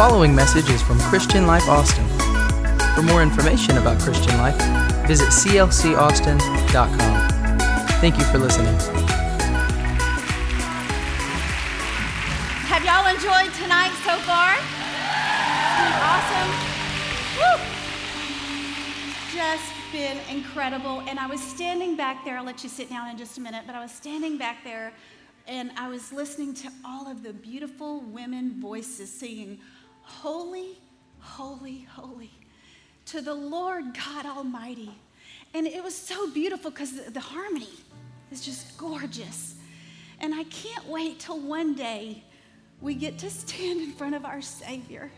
following message is from Christian Life Austin. For more information about Christian Life, visit clcaustin.com. Thank you for listening. Have y'all enjoyed tonight so far? Awesome. Woo! Just been incredible. And I was standing back there. I'll let you sit down in just a minute, but I was standing back there and I was listening to all of the beautiful women voices singing, Holy, Holy, Holy, to the Lord God Almighty. And it was so beautiful because the, the harmony is just gorgeous. And I can't wait till one day we get to stand in front of our Savior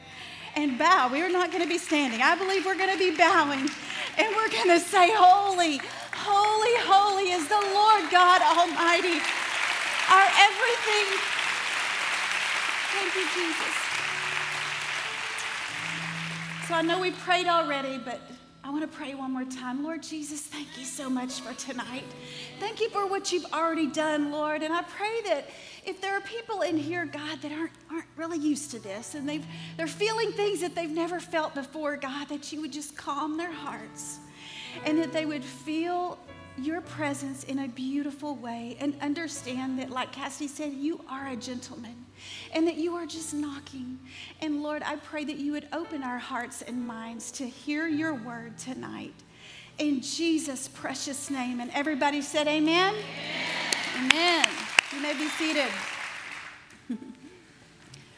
and bow. We are not going to be standing. I believe we're going to be bowing and we're going to say, Holy, holy, holy is the Lord God Almighty, our everything. Thank you, Jesus. So I know we prayed already, but I want to pray one more time. Lord Jesus, thank you so much for tonight. Thank you for what you've already done, Lord. And I pray that if there are people in here, God, that aren't, aren't really used to this and they've, they're feeling things that they've never felt before, God, that you would just calm their hearts and that they would feel your presence in a beautiful way and understand that, like Cassidy said, you are a gentleman and that you are just knocking. And Lord, I pray that you would open our hearts and minds to hear your word tonight. In Jesus' precious name. And everybody said, Amen. Amen. amen. You may be seated.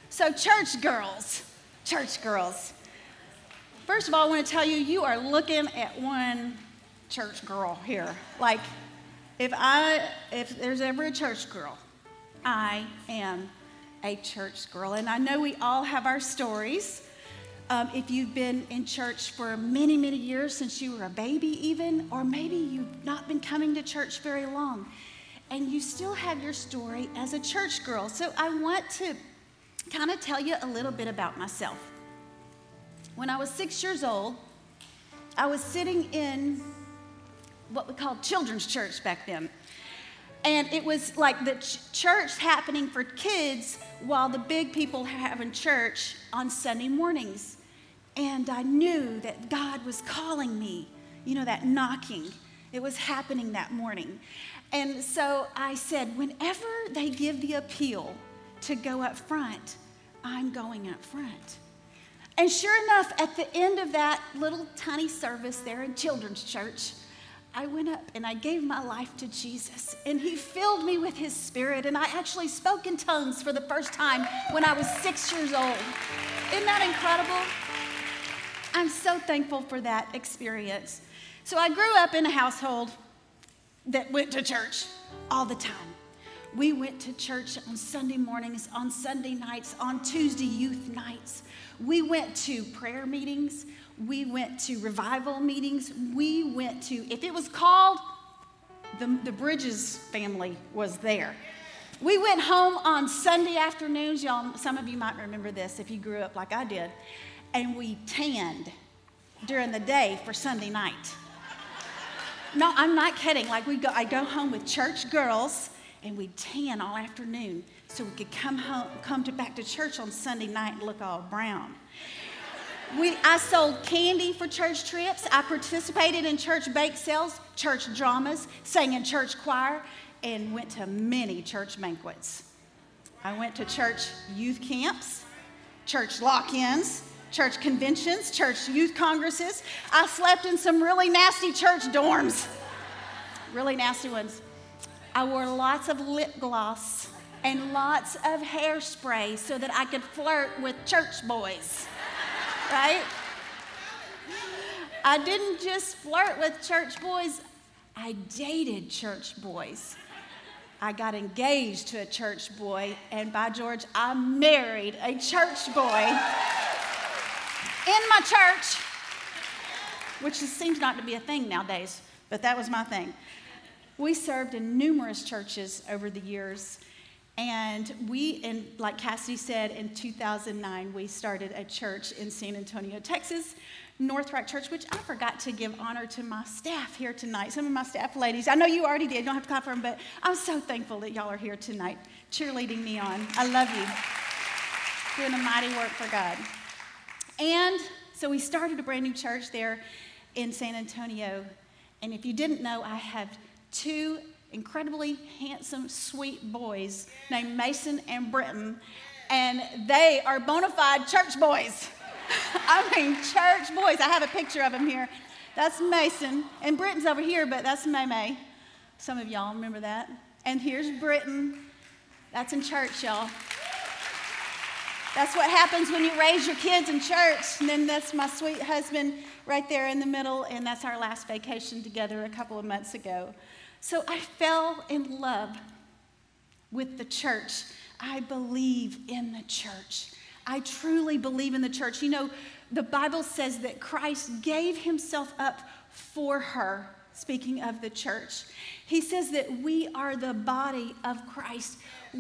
so, church girls, church girls. First of all, I want to tell you, you are looking at one church girl here. Like, if I, if there's ever a church girl, I am a church girl. And I know we all have our stories. Um, if you've been in church for many, many years, since you were a baby, even, or maybe you've not been coming to church very long, and you still have your story as a church girl. So I want to kind of tell you a little bit about myself. When I was six years old, I was sitting in what we called children's church back then. And it was like the ch- church happening for kids while the big people having church on Sunday mornings. And I knew that God was calling me, you know, that knocking. It was happening that morning. And so I said, whenever they give the appeal to go up front, I'm going up front. And sure enough, at the end of that little tiny service there in children's church, I went up and I gave my life to Jesus, and He filled me with His Spirit, and I actually spoke in tongues for the first time when I was six years old. Isn't that incredible? I'm so thankful for that experience. So I grew up in a household that went to church all the time. We went to church on Sunday mornings, on Sunday nights, on Tuesday youth nights. We went to prayer meetings. We went to revival meetings. We went to, if it was called, the, the Bridges family was there. We went home on Sunday afternoons. Y'all, some of you might remember this if you grew up like I did. And we tanned during the day for Sunday night. No, I'm not kidding. Like we go, I go home with church girls and we'd tan all afternoon so we could come home, come to back to church on Sunday night and look all brown. We, I sold candy for church trips. I participated in church bake sales, church dramas, sang in church choir, and went to many church banquets. I went to church youth camps, church lock ins, church conventions, church youth congresses. I slept in some really nasty church dorms, really nasty ones. I wore lots of lip gloss and lots of hairspray so that I could flirt with church boys right? I didn't just flirt with church boys, I dated church boys. I got engaged to a church boy, and by George, I married a church boy in my church, which seems not to be a thing nowadays, but that was my thing. We served in numerous churches over the years. And we, and like Cassidy said, in 2009, we started a church in San Antonio, Texas, North Rock Church, which I forgot to give honor to my staff here tonight. Some of my staff ladies. I know you already did, you don't have to clap for them, but I'm so thankful that y'all are here tonight, cheerleading me on. I love you. doing a mighty work for God. And so we started a brand new church there in San Antonio. And if you didn't know, I have two incredibly handsome, sweet boys named Mason and Britton. And they are bona fide church boys. I mean, church boys. I have a picture of them here. That's Mason. And Britton's over here, but that's May May. Some of y'all remember that. And here's Britton. That's in church, y'all. That's what happens when you raise your kids in church. And then that's my sweet husband right there in the middle. And that's our last vacation together a couple of months ago. So I fell in love with the church. I believe in the church. I truly believe in the church. You know, the Bible says that Christ gave himself up for her, speaking of the church. He says that we are the body of Christ.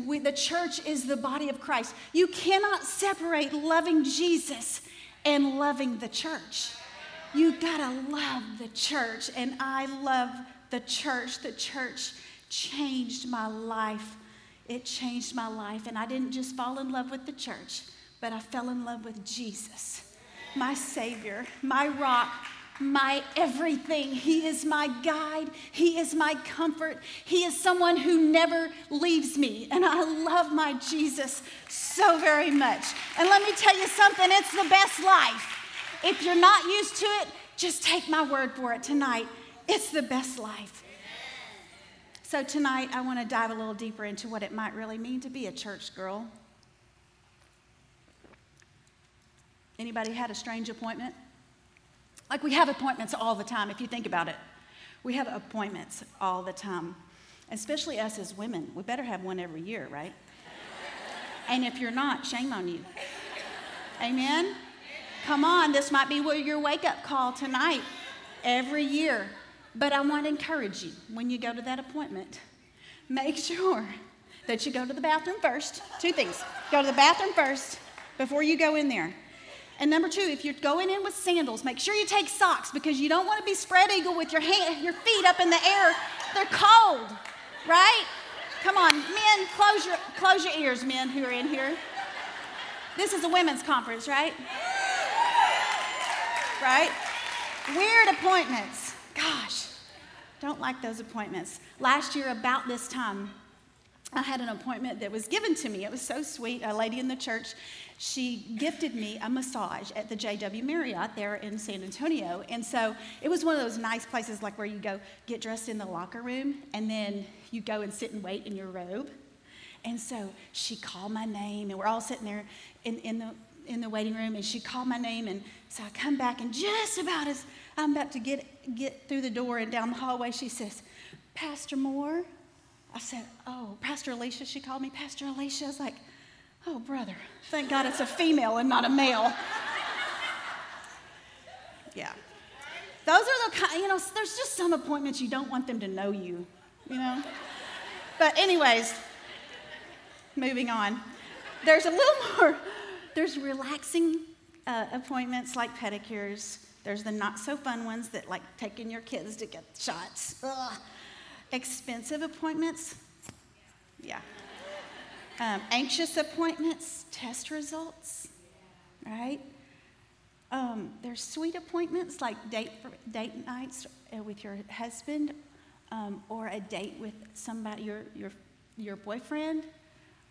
We, the church is the body of Christ. You cannot separate loving Jesus and loving the church. You gotta love the church, and I love the church. The church changed my life. It changed my life, and I didn't just fall in love with the church, but I fell in love with Jesus, my Savior, my rock, my everything. He is my guide. He is my comfort. He is someone who never leaves me. And I love my Jesus so very much. And let me tell you something it's the best life. If you're not used to it, just take my word for it tonight. It's the best life. So tonight I want to dive a little deeper into what it might really mean to be a church girl. Anybody had a strange appointment? Like we have appointments all the time, if you think about it. We have appointments all the time, especially us as women. We better have one every year, right? and if you're not, shame on you. Amen? Come on, this might be your wake up call tonight, every year. But I want to encourage you when you go to that appointment, make sure that you go to the bathroom first. Two things go to the bathroom first before you go in there. And number two, if you're going in with sandals, make sure you take socks because you don't want to be spread eagle with your, hand, your feet up in the air. They're cold, right? Come on, men, close your, close your ears, men who are in here. This is a women's conference, right? Right? Weird appointments. Gosh, don't like those appointments. Last year, about this time, I had an appointment that was given to me. It was so sweet. A lady in the church, she gifted me a massage at the JW Marriott there in San Antonio. And so it was one of those nice places like where you go get dressed in the locker room and then you go and sit and wait in your robe. And so she called my name and we're all sitting there in, in the in the waiting room and she called my name and so I come back and just about as I'm about to get get through the door and down the hallway, she says, Pastor Moore. I said, Oh, Pastor Alicia, she called me Pastor Alicia. I was like, Oh, brother, thank God it's a female and not a male. yeah. Those are the kind, you know, there's just some appointments you don't want them to know you, you know? But, anyways, moving on. There's a little more, there's relaxing uh, appointments like pedicures. There's the not so fun ones that like taking your kids to get shots. Ugh. Expensive appointments, yeah. Um, anxious appointments, test results, right? Um, there's sweet appointments like date, date nights uh, with your husband um, or a date with somebody, your, your, your boyfriend.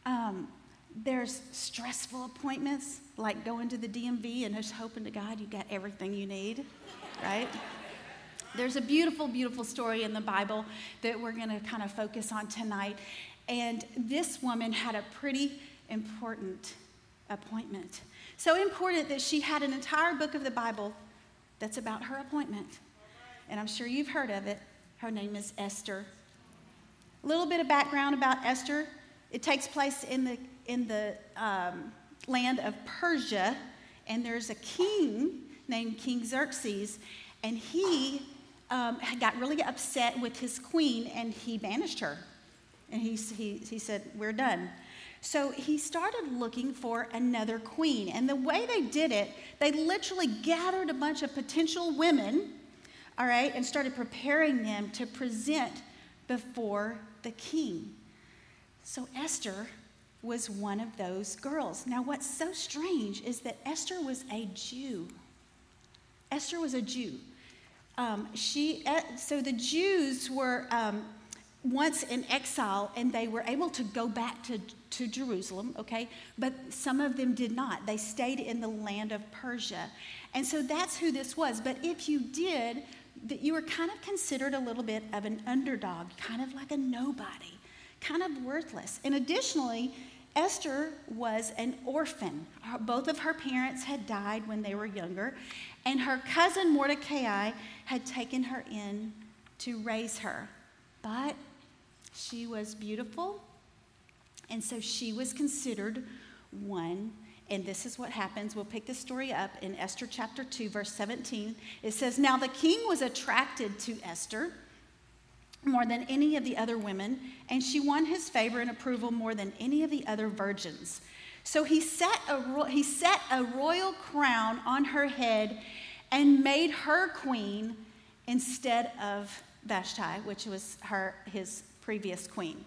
Um, there's stressful appointments like going to the DMV and just hoping to God you got everything you need, right? There's a beautiful, beautiful story in the Bible that we're going to kind of focus on tonight. And this woman had a pretty important appointment. So important that she had an entire book of the Bible that's about her appointment. And I'm sure you've heard of it. Her name is Esther. A little bit of background about Esther. It takes place in the, in the um, land of Persia, and there's a king named King Xerxes, and he um, got really upset with his queen and he banished her and he, he, he said, We're done. So he started looking for another queen. And the way they did it, they literally gathered a bunch of potential women, all right, and started preparing them to present before the king. So Esther was one of those girls. Now, what's so strange is that Esther was a Jew. Esther was a Jew. Um, she, eh, so the Jews were um, once in exile and they were able to go back to, to Jerusalem, okay? But some of them did not. They stayed in the land of Persia. And so that's who this was. But if you did, that you were kind of considered a little bit of an underdog, kind of like a nobody, kind of worthless. And additionally, Esther was an orphan. Both of her parents had died when they were younger, and her cousin Mordecai had taken her in to raise her. But she was beautiful, and so she was considered one. And this is what happens. We'll pick the story up in Esther chapter 2, verse 17. It says, Now the king was attracted to Esther more than any of the other women, and she won his favor and approval more than any of the other virgins. So he set a, he set a royal crown on her head and made her queen instead of Vashti, which was her, his previous queen.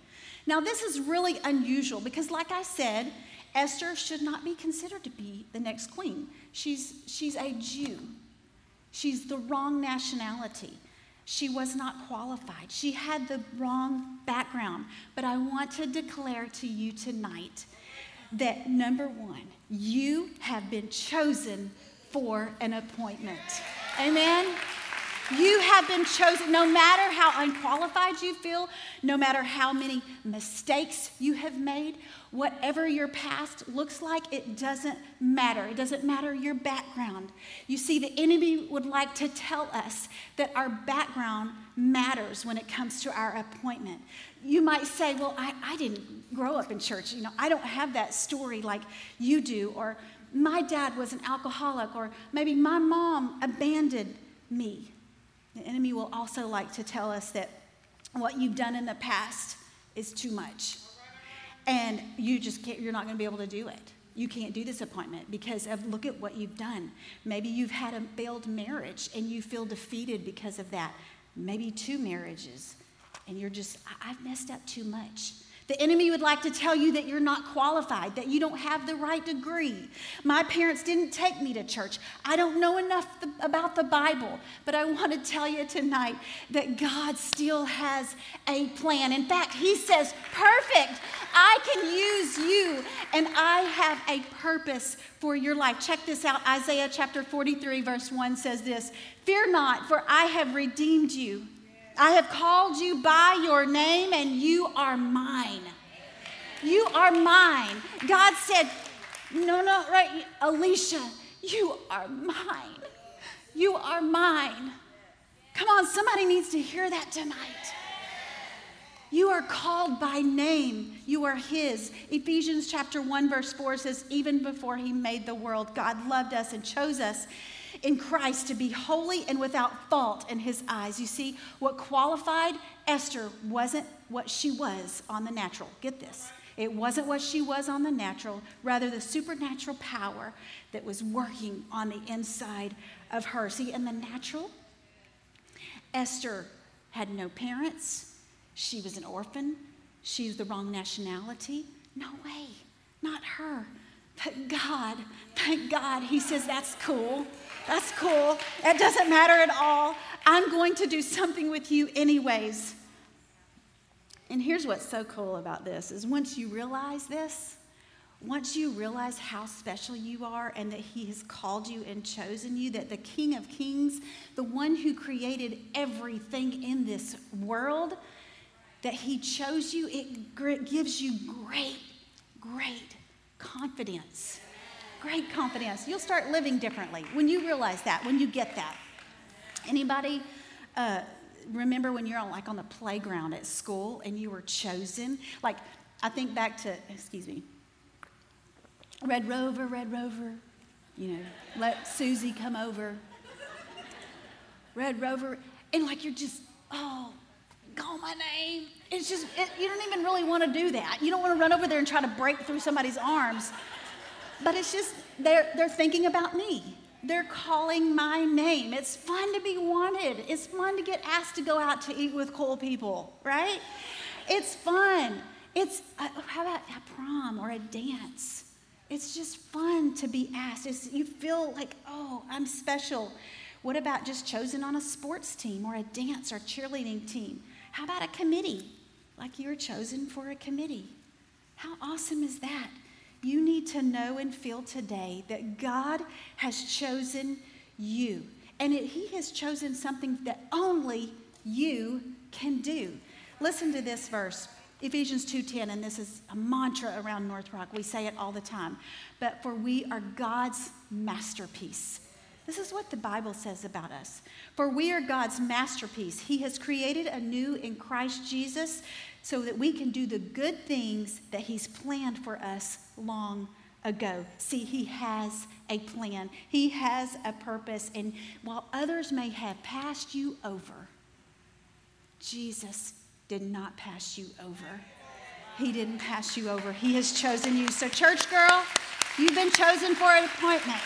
Now, this is really unusual because, like I said, Esther should not be considered to be the next queen. She's, she's a Jew, she's the wrong nationality. She was not qualified. She had the wrong background. But I want to declare to you tonight that number one, you have been chosen for an appointment. Amen. You have been chosen, no matter how unqualified you feel, no matter how many mistakes you have made, whatever your past looks like, it doesn't matter. It doesn't matter your background. You see, the enemy would like to tell us that our background matters when it comes to our appointment. You might say, Well, I, I didn't grow up in church. You know, I don't have that story like you do. Or my dad was an alcoholic. Or maybe my mom abandoned me. The enemy will also like to tell us that what you've done in the past is too much. And you just can't, you're not going to be able to do it. You can't do this appointment because of look at what you've done. Maybe you've had a failed marriage and you feel defeated because of that. Maybe two marriages and you're just, I've messed up too much. The enemy would like to tell you that you're not qualified, that you don't have the right degree. My parents didn't take me to church. I don't know enough about the Bible. But I want to tell you tonight that God still has a plan. In fact, He says, Perfect. I can use you, and I have a purpose for your life. Check this out Isaiah chapter 43, verse 1 says this Fear not, for I have redeemed you. I have called you by your name, and you are mine. You are mine. God said, No, no, right, Alicia, you are mine. You are mine. Come on, somebody needs to hear that tonight. You are called by name. You are His. Ephesians chapter 1, verse 4 says, Even before He made the world, God loved us and chose us in Christ to be holy and without fault in his eyes. You see, what qualified Esther wasn't what she was on the natural. Get this. It wasn't what she was on the natural, rather, the supernatural power that was working on the inside of her. See, in the natural, Esther had no parents, she was an orphan, she was the wrong nationality. No way, not her. But God, thank God, He says, that's cool. That's cool. It doesn't matter at all. I'm going to do something with you anyways. And here's what's so cool about this is once you realize this, once you realize how special you are and that he has called you and chosen you, that the King of Kings, the one who created everything in this world, that he chose you, it gives you great, great confidence great confidence. You'll start living differently when you realize that, when you get that. Anybody uh, remember when you're on, like on the playground at school and you were chosen? Like, I think back to, excuse me, Red Rover, Red Rover, you know, let Susie come over. Red Rover, and like you're just, oh, call my name. It's just, it, you don't even really want to do that. You don't want to run over there and try to break through somebody's arms. But it's just, they're, they're thinking about me. They're calling my name. It's fun to be wanted. It's fun to get asked to go out to eat with cool people, right? It's fun. It's a, how about a prom or a dance? It's just fun to be asked. It's, you feel like, oh, I'm special. What about just chosen on a sports team or a dance or cheerleading team? How about a committee? Like you're chosen for a committee. How awesome is that? You need to know and feel today that God has chosen you. And it, He has chosen something that only you can do. Listen to this verse. Ephesians 2:10 and this is a mantra around North Rock. We say it all the time. But for we are God's masterpiece. This is what the Bible says about us. For we are God's masterpiece. He has created anew in Christ Jesus so that we can do the good things that He's planned for us long ago. See, He has a plan, He has a purpose. And while others may have passed you over, Jesus did not pass you over. He didn't pass you over. He has chosen you. So, church girl, you've been chosen for an appointment.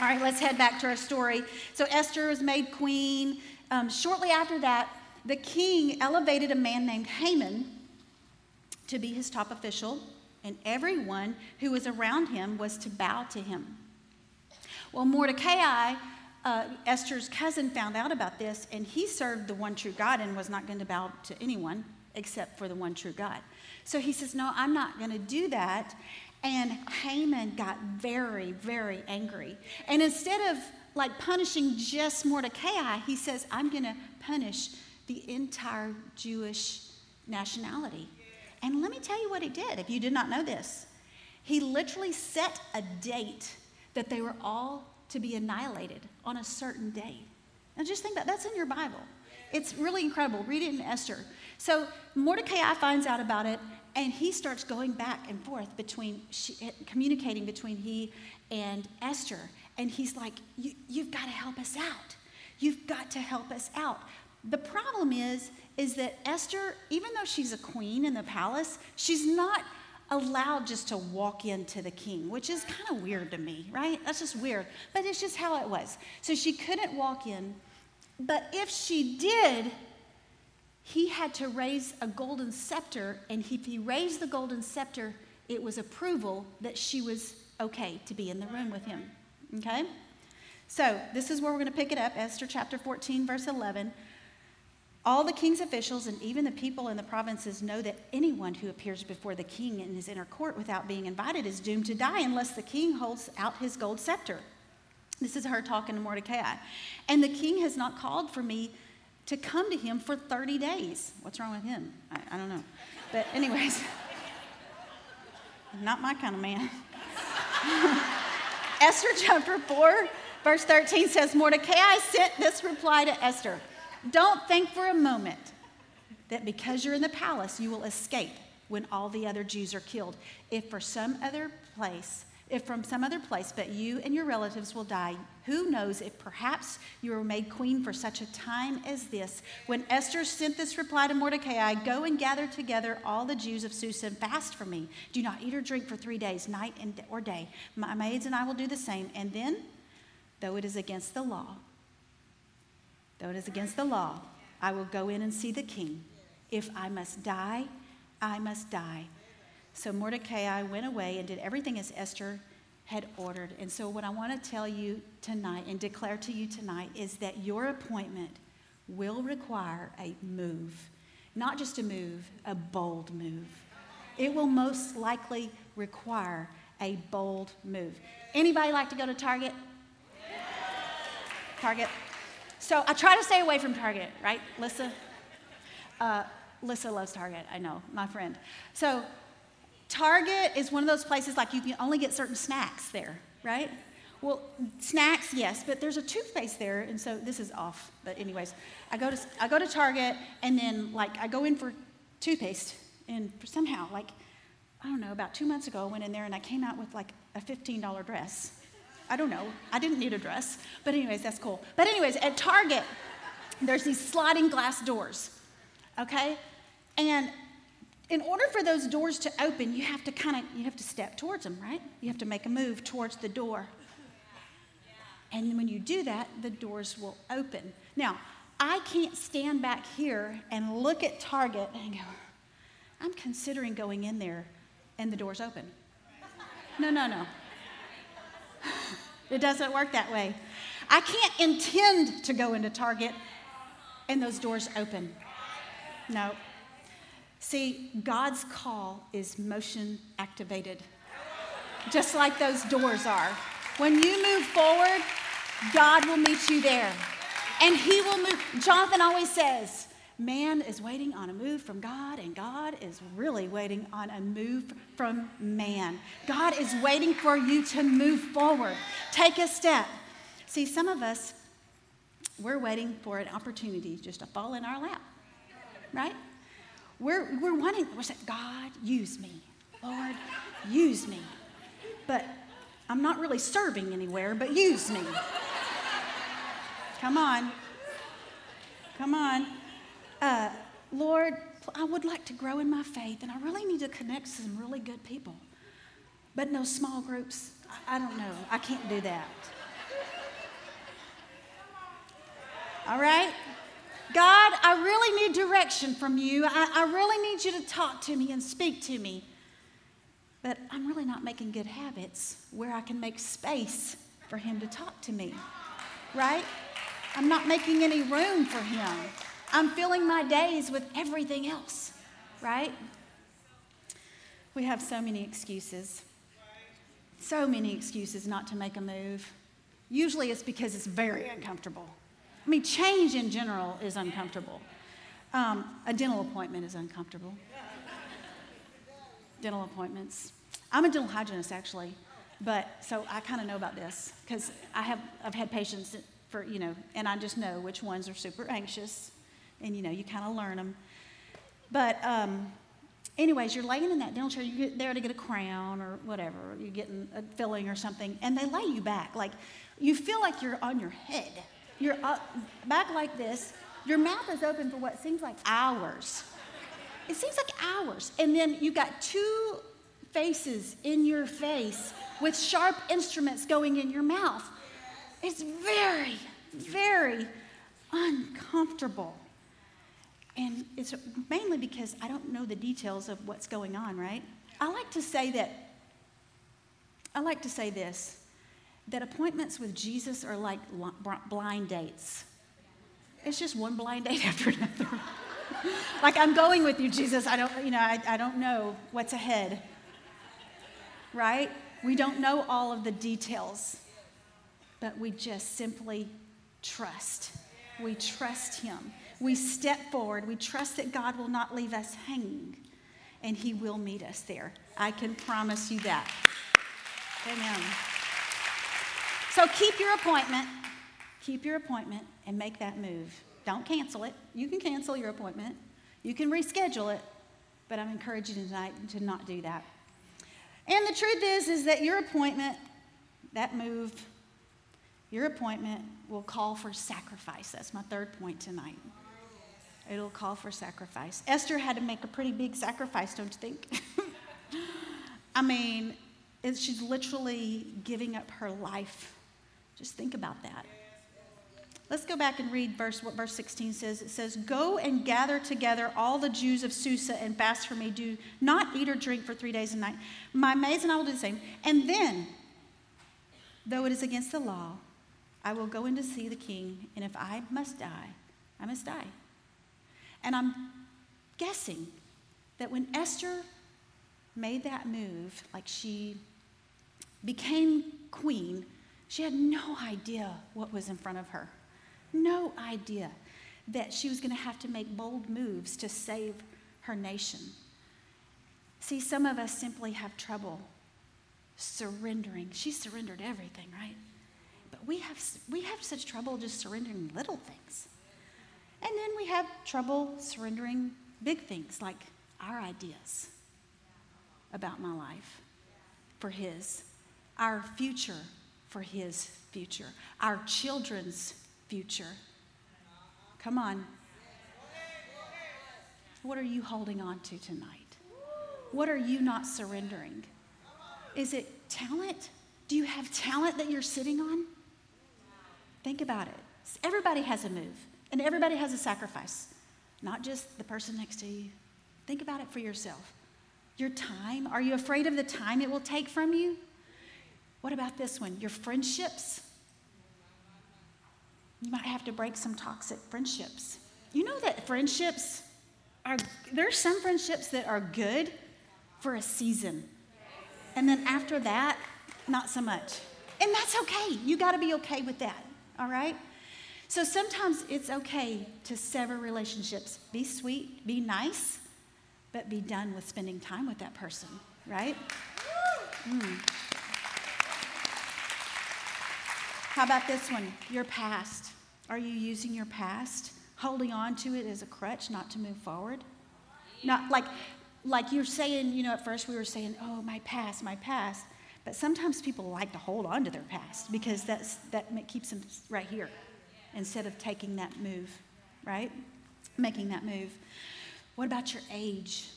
All right, let's head back to our story. So, Esther was made queen. Um, shortly after that, the king elevated a man named Haman to be his top official, and everyone who was around him was to bow to him. Well, Mordecai uh, Esther's cousin found out about this, and he served the one true God and was not going to bow to anyone except for the one true God. So he says, No, I'm not going to do that. And Haman got very, very angry. And instead of like punishing just Mordecai, he says, I'm going to punish the entire Jewish nationality. And let me tell you what he did, if you did not know this. He literally set a date that they were all to be annihilated on a certain day. Now just think about that. that's in your Bible. It's really incredible. Read it in Esther. So Mordecai finds out about it, and he starts going back and forth between she, eh, communicating between he and Esther. And he's like, "You've got to help us out. You've got to help us out." The problem is, is that Esther, even though she's a queen in the palace, she's not allowed just to walk into the king, which is kind of weird to me, right? That's just weird. But it's just how it was. So she couldn't walk in. But if she did, he had to raise a golden scepter. And if he raised the golden scepter, it was approval that she was okay to be in the room with him. Okay? So this is where we're going to pick it up Esther chapter 14, verse 11. All the king's officials and even the people in the provinces know that anyone who appears before the king in his inner court without being invited is doomed to die unless the king holds out his gold scepter. This is her talking to Mordecai. And the king has not called for me to come to him for 30 days. What's wrong with him? I, I don't know. But, anyways, not my kind of man. Esther chapter 4, verse 13 says Mordecai sent this reply to Esther. Don't think for a moment that because you're in the palace, you will escape when all the other Jews are killed. If for some other place, if from some other place, but you and your relatives will die, who knows if perhaps you were made queen for such a time as this? When Esther sent this reply to Mordecai, go and gather together all the Jews of Susa and fast for me. Do not eat or drink for three days, night and, or day. My maids and I will do the same. And then, though it is against the law, Though it is against the law, I will go in and see the king. If I must die, I must die. So Mordecai went away and did everything as Esther had ordered. And so, what I want to tell you tonight and declare to you tonight is that your appointment will require a move. Not just a move, a bold move. It will most likely require a bold move. Anybody like to go to Target? Target? So I try to stay away from Target, right, Lissa? Uh, Lissa loves Target, I know, my friend. So Target is one of those places like you can only get certain snacks there, right? Well, snacks, yes, but there's a toothpaste there, and so this is off. But anyways, I go to I go to Target, and then like I go in for toothpaste, and somehow like I don't know, about two months ago, I went in there and I came out with like a $15 dress. I don't know. I didn't need a dress. But, anyways, that's cool. But, anyways, at Target, there's these sliding glass doors, okay? And in order for those doors to open, you have to kind of you have to step towards them, right? You have to make a move towards the door. And when you do that, the doors will open. Now, I can't stand back here and look at Target and go, I'm considering going in there and the door's open. No, no, no. It doesn't work that way. I can't intend to go into Target and those doors open. No. See, God's call is motion activated, just like those doors are. When you move forward, God will meet you there. And He will move. Jonathan always says, Man is waiting on a move from God, and God is really waiting on a move from man. God is waiting for you to move forward. Take a step. See, some of us, we're waiting for an opportunity just to fall in our lap, right? We're, we're wanting, we're saying, God, use me. Lord, use me. But I'm not really serving anywhere, but use me. Come on. Come on uh, Lord, I would like to grow in my faith, and I really need to connect to some really good people. But no small groups, I, I don't know. I can't do that. All right? God, I really need direction from you. I, I really need you to talk to me and speak to me. But I'm really not making good habits where I can make space for Him to talk to me. Right? I'm not making any room for Him. I'm filling my days with everything else, right? We have so many excuses. So many excuses not to make a move. Usually it's because it's very uncomfortable. I mean, change in general is uncomfortable. Um, a dental appointment is uncomfortable. dental appointments. I'm a dental hygienist, actually, but so I kind of know about this because I have I've had patients for you know, and I just know which ones are super anxious and you know, you kind of learn them. But, um, anyways, you're laying in that dental chair, you get there to get a crown or whatever, you're getting a filling or something, and they lay you back. Like, you feel like you're on your head. You're up, back like this. Your mouth is open for what seems like hours. It seems like hours. And then you've got two faces in your face with sharp instruments going in your mouth. It's very, very uncomfortable. And it's mainly because I don't know the details of what's going on, right? I like to say that, I like to say this that appointments with Jesus are like blind dates. It's just one blind date after another. like I'm going with you, Jesus. I don't, you know, I, I don't know what's ahead. Right? We don't know all of the details, but we just simply trust. We trust Him. We step forward. We trust that God will not leave us hanging, and He will meet us there. I can promise you that. Amen. So keep your appointment. Keep your appointment and make that move. Don't cancel it. You can cancel your appointment, you can reschedule it, but I'm encouraging you tonight to not do that. And the truth is, is that your appointment, that move, your appointment will call for sacrifice. That's my third point tonight. It'll call for sacrifice. Esther had to make a pretty big sacrifice, don't you think? I mean, she's literally giving up her life. Just think about that. Let's go back and read verse what verse 16 says. It says, Go and gather together all the Jews of Susa and fast for me. Do not eat or drink for three days and night. My maids and I will do the same. And then, though it is against the law, I will go in to see the king, and if I must die, I must die. And I'm guessing that when Esther made that move, like she became queen, she had no idea what was in front of her. No idea that she was going to have to make bold moves to save her nation. See, some of us simply have trouble surrendering. She surrendered everything, right? But we have, we have such trouble just surrendering little things. And then we have trouble surrendering big things like our ideas about my life for His, our future for His future, our children's future. Come on. What are you holding on to tonight? What are you not surrendering? Is it talent? Do you have talent that you're sitting on? Think about it. Everybody has a move. And everybody has a sacrifice, not just the person next to you, Think about it for yourself. Your time. Are you afraid of the time it will take from you? What about this one? Your friendships. You might have to break some toxic friendships. You know that friendships are, there's some friendships that are good for a season. And then after that, not so much. And that's okay. You got to be okay with that, all right? So sometimes it's okay to sever relationships. Be sweet, be nice, but be done with spending time with that person, right? Mm. How about this one? Your past. Are you using your past, holding on to it as a crutch not to move forward? Not like like you're saying, you know, at first we were saying, "Oh, my past, my past." But sometimes people like to hold on to their past because that's that keeps them right here instead of taking that move, right? Making that move. What about your age?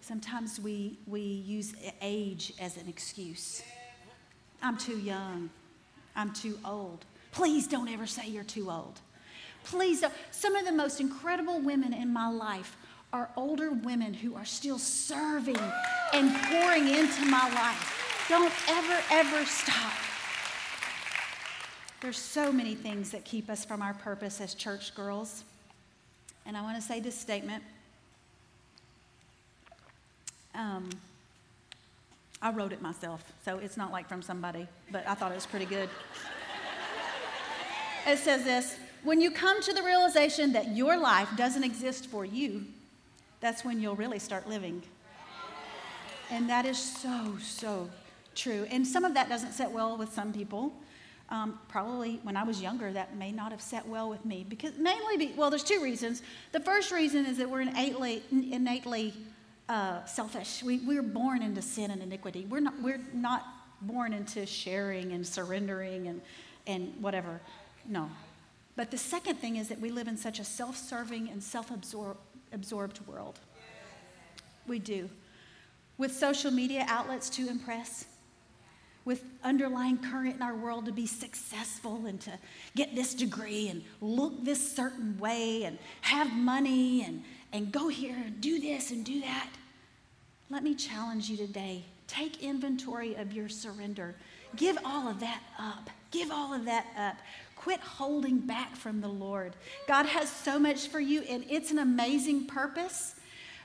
Sometimes we, we use age as an excuse. I'm too young. I'm too old. Please don't ever say you're too old. Please don't. Some of the most incredible women in my life are older women who are still serving and pouring into my life. Don't ever, ever stop. There's so many things that keep us from our purpose as church girls. And I want to say this statement. Um, I wrote it myself, so it's not like from somebody, but I thought it was pretty good. it says this When you come to the realization that your life doesn't exist for you, that's when you'll really start living. And that is so, so true. And some of that doesn't sit well with some people. Um, probably when I was younger, that may not have set well with me because mainly, be, well, there's two reasons. The first reason is that we're innately, innately uh, selfish. We, we're born into sin and iniquity. We're not, we're not born into sharing and surrendering and, and whatever. No. But the second thing is that we live in such a self serving and self absorbed world. We do. With social media outlets to impress, with underlying current in our world to be successful and to get this degree and look this certain way and have money and, and go here and do this and do that. Let me challenge you today. Take inventory of your surrender. Give all of that up. Give all of that up. Quit holding back from the Lord. God has so much for you, and it's an amazing purpose.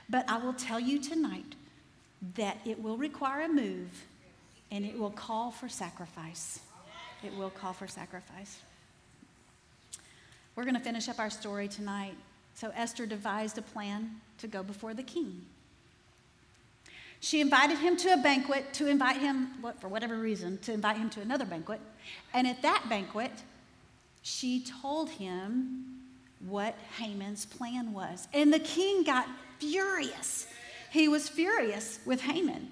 But I will tell you tonight that it will require a move and it will call for sacrifice. It will call for sacrifice. We're going to finish up our story tonight. So Esther devised a plan to go before the king. She invited him to a banquet to invite him, for whatever reason, to invite him to another banquet. And at that banquet, she told him what Haman's plan was. And the king got furious. He was furious with Haman.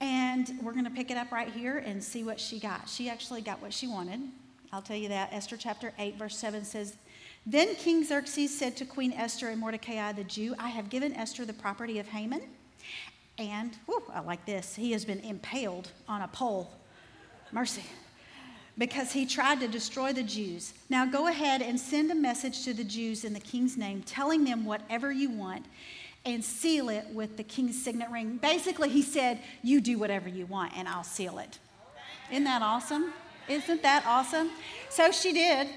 And we're going to pick it up right here and see what she got. She actually got what she wanted. I'll tell you that. Esther chapter 8, verse 7 says, Then King Xerxes said to Queen Esther and Mordecai the Jew, I have given Esther the property of Haman. And, whew, I like this, he has been impaled on a pole. Mercy. Because he tried to destroy the Jews. Now go ahead and send a message to the Jews in the king's name, telling them whatever you want and seal it with the king's signet ring. Basically, he said, You do whatever you want and I'll seal it. Isn't that awesome? Isn't that awesome? So she did,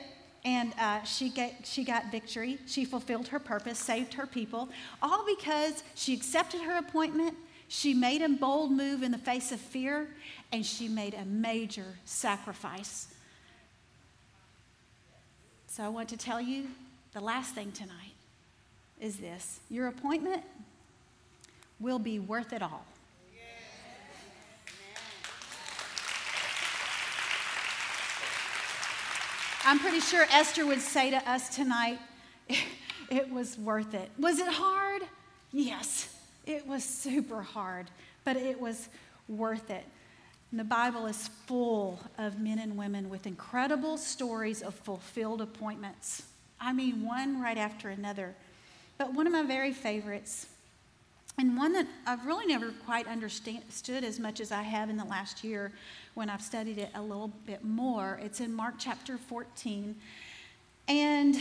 and uh, she, get, she got victory. She fulfilled her purpose, saved her people, all because she accepted her appointment. She made a bold move in the face of fear, and she made a major sacrifice. So I want to tell you the last thing tonight is this your appointment will be worth it all. I'm pretty sure Esther would say to us tonight, it was worth it. Was it hard? Yes, it was super hard, but it was worth it. And the Bible is full of men and women with incredible stories of fulfilled appointments. I mean, one right after another. But one of my very favorites, and one that I've really never quite understood as much as I have in the last year when I've studied it a little bit more, it's in Mark chapter 14. And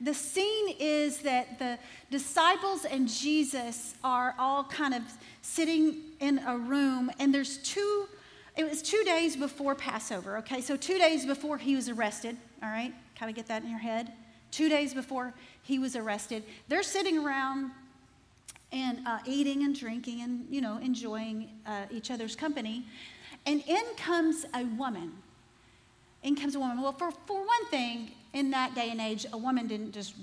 the scene is that the disciples and Jesus are all kind of sitting in a room, and there's two, it was two days before Passover, okay? So, two days before he was arrested, all right? Kind of get that in your head? Two days before he was arrested, they're sitting around and uh, eating and drinking and, you know, enjoying uh, each other's company. And in comes a woman. In comes a woman. Well, for, for one thing, in that day and age, a woman didn't just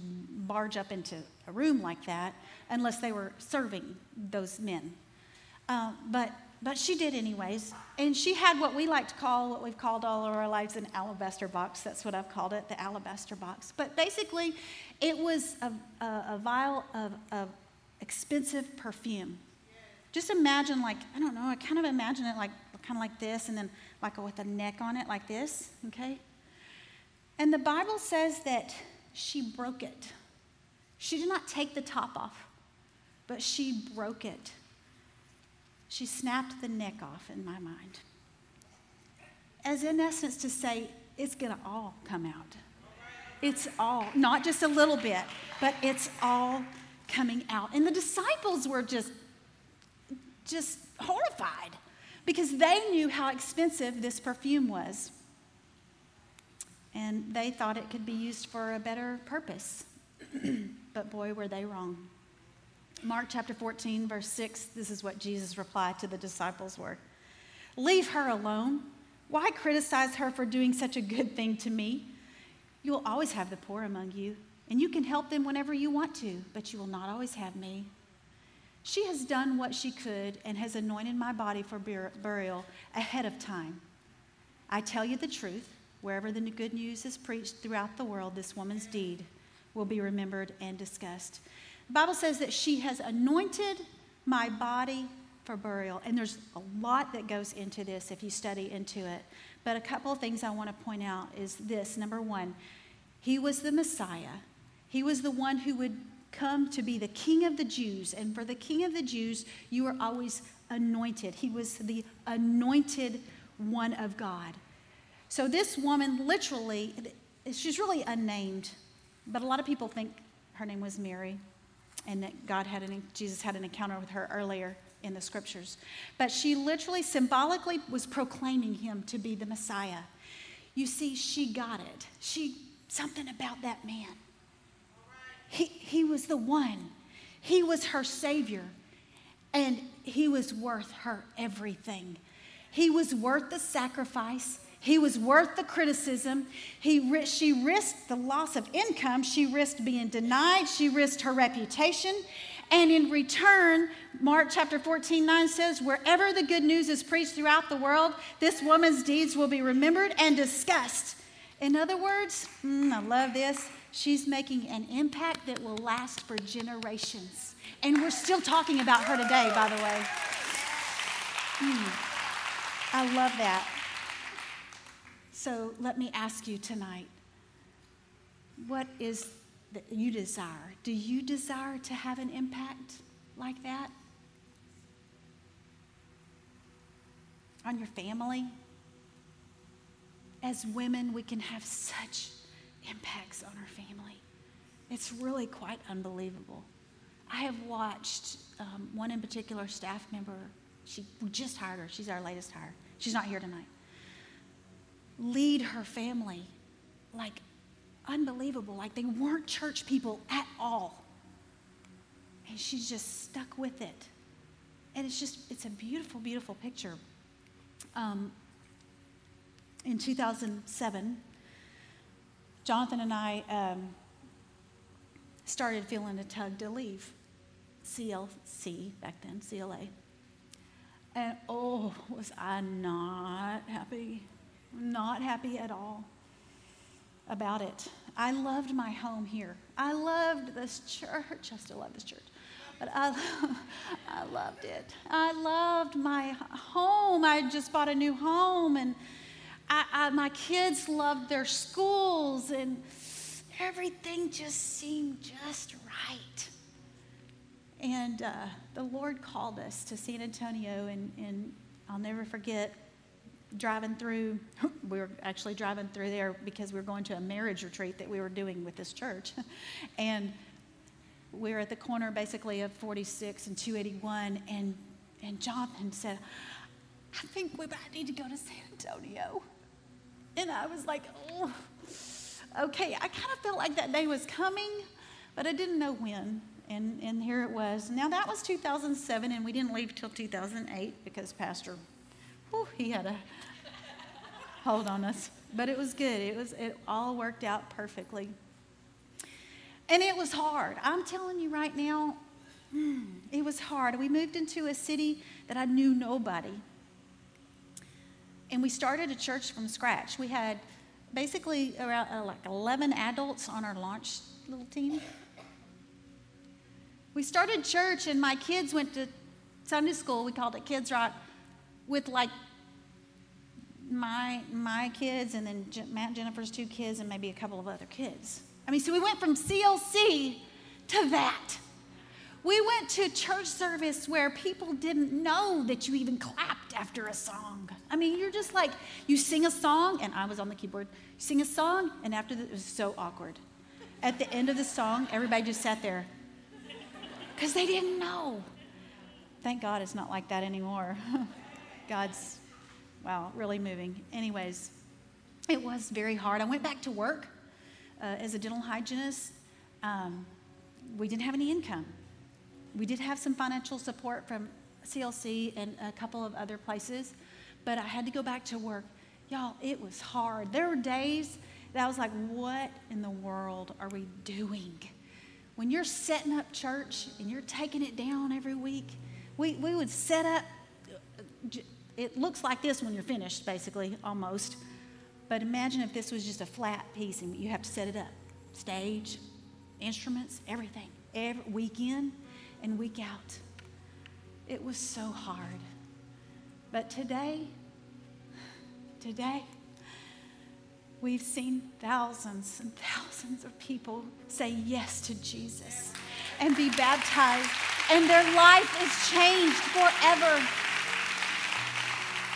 barge up into a room like that unless they were serving those men. Uh, but, but she did anyways. And she had what we like to call, what we've called all of our lives, an alabaster box. That's what I've called it, the alabaster box. But basically, it was a, a, a vial of, of expensive perfume. Just imagine, like, I don't know, I kind of imagine it like kind of like this, and then like with a neck on it, like this, okay? And the Bible says that she broke it. She did not take the top off, but she broke it. She snapped the neck off in my mind. As in essence to say, it's going to all come out. It's all, not just a little bit, but it's all coming out. And the disciples were just, just horrified because they knew how expensive this perfume was. And they thought it could be used for a better purpose. but boy, were they wrong. Mark chapter 14, verse 6, this is what Jesus' replied to the disciples were Leave her alone. Why criticize her for doing such a good thing to me? You will always have the poor among you, and you can help them whenever you want to, but you will not always have me. She has done what she could and has anointed my body for burial ahead of time. I tell you the truth, wherever the good news is preached throughout the world, this woman's deed will be remembered and discussed. The Bible says that she has anointed my body for burial. And there's a lot that goes into this if you study into it. But a couple of things I want to point out is this number one, he was the Messiah, he was the one who would come to be the king of the Jews. And for the king of the Jews, you are always anointed. He was the anointed one of God. So this woman literally, she's really unnamed, but a lot of people think her name was Mary and that God had an, Jesus had an encounter with her earlier in the scriptures. But she literally, symbolically, was proclaiming him to be the Messiah. You see, she got it. She, something about that man he, he was the one. He was her Savior. And he was worth her everything. He was worth the sacrifice. He was worth the criticism. He, she risked the loss of income. She risked being denied. She risked her reputation. And in return, Mark chapter 14, 9 says, Wherever the good news is preached throughout the world, this woman's deeds will be remembered and discussed. In other words, mm, I love this. She's making an impact that will last for generations. And we're still talking about her today, by the way. Hmm. I love that. So let me ask you tonight what is that you desire? Do you desire to have an impact like that? On your family? As women, we can have such impacts on our family. It's really quite unbelievable. I have watched um, one in particular staff member, she, we just hired her, she's our latest hire. She's not here tonight. Lead her family like unbelievable, like they weren't church people at all. And she's just stuck with it. And it's just, it's a beautiful, beautiful picture. Um, in 2007, Jonathan and I um, started feeling a tug to leave CLC back then, CLA. And oh, was I not happy? Not happy at all about it. I loved my home here. I loved this church. I still love this church. But I, I loved it. I loved my home. I just bought a new home and I, I, my kids loved their schools, and everything just seemed just right. And uh, the Lord called us to San Antonio, and, and I'll never forget driving through, we were actually driving through there because we were going to a marriage retreat that we were doing with this church. and we were at the corner basically of 46 and 281, and, and Jonathan said, I think we might need to go to San Antonio. And I was like, oh, okay. I kind of felt like that day was coming, but I didn't know when. And, and here it was. Now, that was 2007, and we didn't leave till 2008 because Pastor, whew, he had a hold on us. But it was good. It, was, it all worked out perfectly. And it was hard. I'm telling you right now, hmm, it was hard. We moved into a city that I knew nobody. And we started a church from scratch. We had basically around uh, like 11 adults on our launch little team. We started church, and my kids went to Sunday school. We called it Kids Rock with like my my kids, and then Matt Jennifer's two kids, and maybe a couple of other kids. I mean, so we went from CLC to that. We went to church service where people didn't know that you even clapped after a song. I mean, you're just like, you sing a song, and I was on the keyboard, you sing a song, and after that, it was so awkward. At the end of the song, everybody just sat there because they didn't know. Thank God it's not like that anymore. God's, wow, really moving. Anyways, it was very hard. I went back to work uh, as a dental hygienist. Um, we didn't have any income. We did have some financial support from CLC and a couple of other places, but I had to go back to work. Y'all, it was hard. There were days that I was like, what in the world are we doing? When you're setting up church and you're taking it down every week, we, we would set up, it looks like this when you're finished, basically, almost. But imagine if this was just a flat piece and you have to set it up stage, instruments, everything, every week in and week out. It was so hard. But today, today, we've seen thousands and thousands of people say yes to Jesus and be baptized, and their life is changed forever.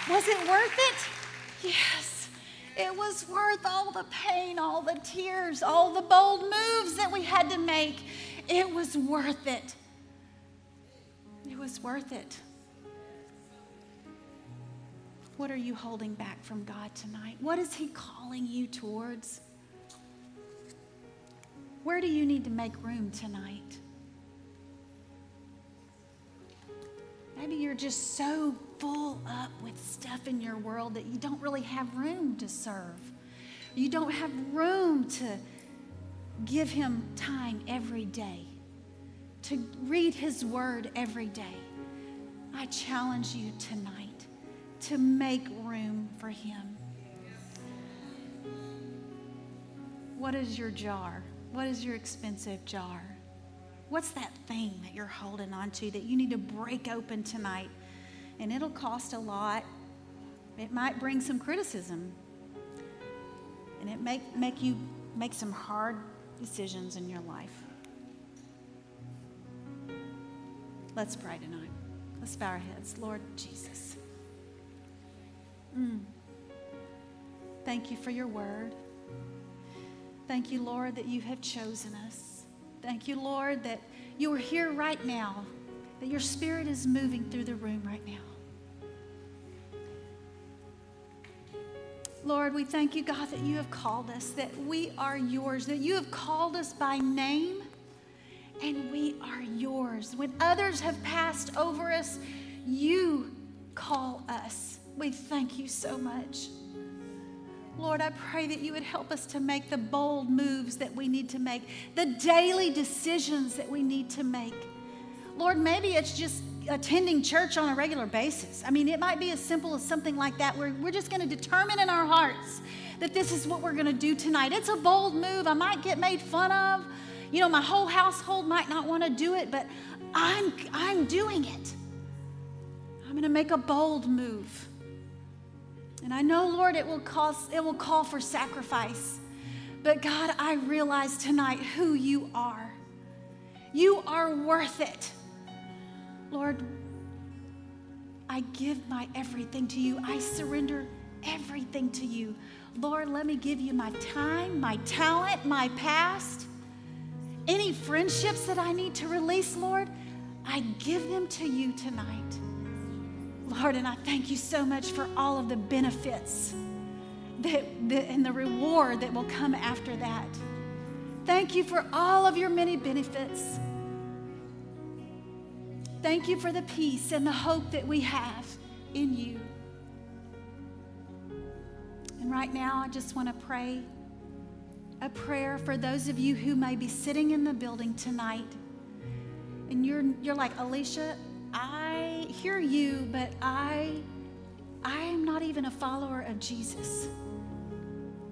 Was it worth it? Yes. It was worth all the pain, all the tears, all the bold moves that we had to make. It was worth it. It was worth it. What are you holding back from God tonight? What is He calling you towards? Where do you need to make room tonight? Maybe you're just so full up with stuff in your world that you don't really have room to serve. You don't have room to give Him time every day, to read His Word every day. I challenge you tonight to make room for Him. What is your jar? What is your expensive jar? What's that thing that you're holding on to that you need to break open tonight? And it'll cost a lot. It might bring some criticism. And it may make you make some hard decisions in your life. Let's pray tonight. Let's bow our heads. Lord Jesus. Mm. Thank you for your word. Thank you, Lord, that you have chosen us. Thank you, Lord, that you are here right now, that your spirit is moving through the room right now. Lord, we thank you, God, that you have called us, that we are yours, that you have called us by name, and we are yours. When others have passed over us, you call us. We thank you so much. Lord, I pray that you would help us to make the bold moves that we need to make, the daily decisions that we need to make. Lord, maybe it's just attending church on a regular basis. I mean, it might be as simple as something like that where we're just going to determine in our hearts that this is what we're going to do tonight. It's a bold move. I might get made fun of. You know, my whole household might not want to do it, but I'm I'm doing it. I'm going to make a bold move. And I know, Lord, it will cost, it will call for sacrifice. But God, I realize tonight who you are. You are worth it. Lord, I give my everything to you. I surrender everything to you. Lord, let me give you my time, my talent, my past. Any friendships that I need to release, Lord, I give them to you tonight. Lord, and I thank you so much for all of the benefits that, that, and the reward that will come after that. Thank you for all of your many benefits. Thank you for the peace and the hope that we have in you. And right now, I just want to pray a prayer for those of you who may be sitting in the building tonight. And you're, you're like, Alicia, I hear you, but I, I am not even a follower of Jesus.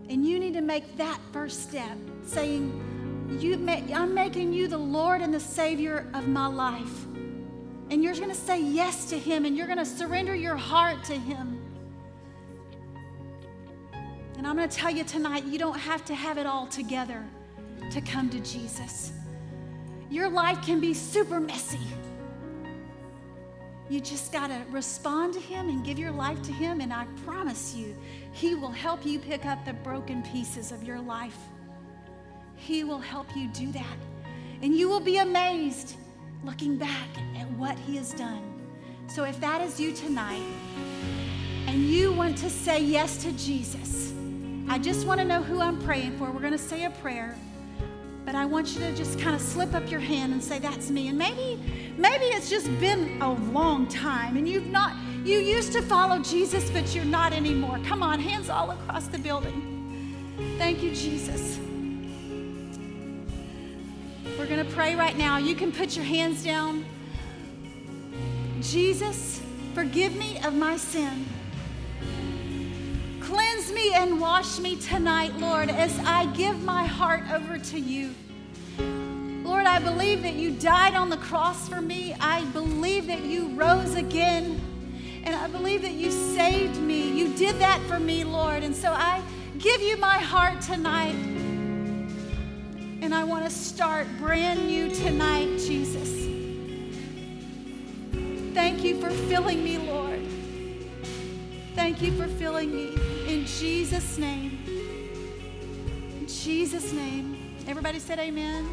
And you need to make that first step, saying, you, I'm making you the Lord and the Savior of my life. And you're going to say yes to Him and you're going to surrender your heart to Him. And I'm going to tell you tonight, you don't have to have it all together to come to Jesus. Your life can be super messy. You just got to respond to Him and give your life to Him, and I promise you, He will help you pick up the broken pieces of your life. He will help you do that. And you will be amazed looking back at what He has done. So if that is you tonight and you want to say yes to Jesus, I just want to know who I'm praying for. We're going to say a prayer. But I want you to just kind of slip up your hand and say, That's me. And maybe, maybe it's just been a long time and you've not, you used to follow Jesus, but you're not anymore. Come on, hands all across the building. Thank you, Jesus. We're going to pray right now. You can put your hands down. Jesus, forgive me of my sin. Cleanse me and wash me tonight, Lord, as I give my heart over to you. Lord, I believe that you died on the cross for me. I believe that you rose again. And I believe that you saved me. You did that for me, Lord. And so I give you my heart tonight. And I want to start brand new tonight, Jesus. Thank you for filling me, Lord. Thank you for filling me. In Jesus' name. In Jesus' name. Everybody said amen.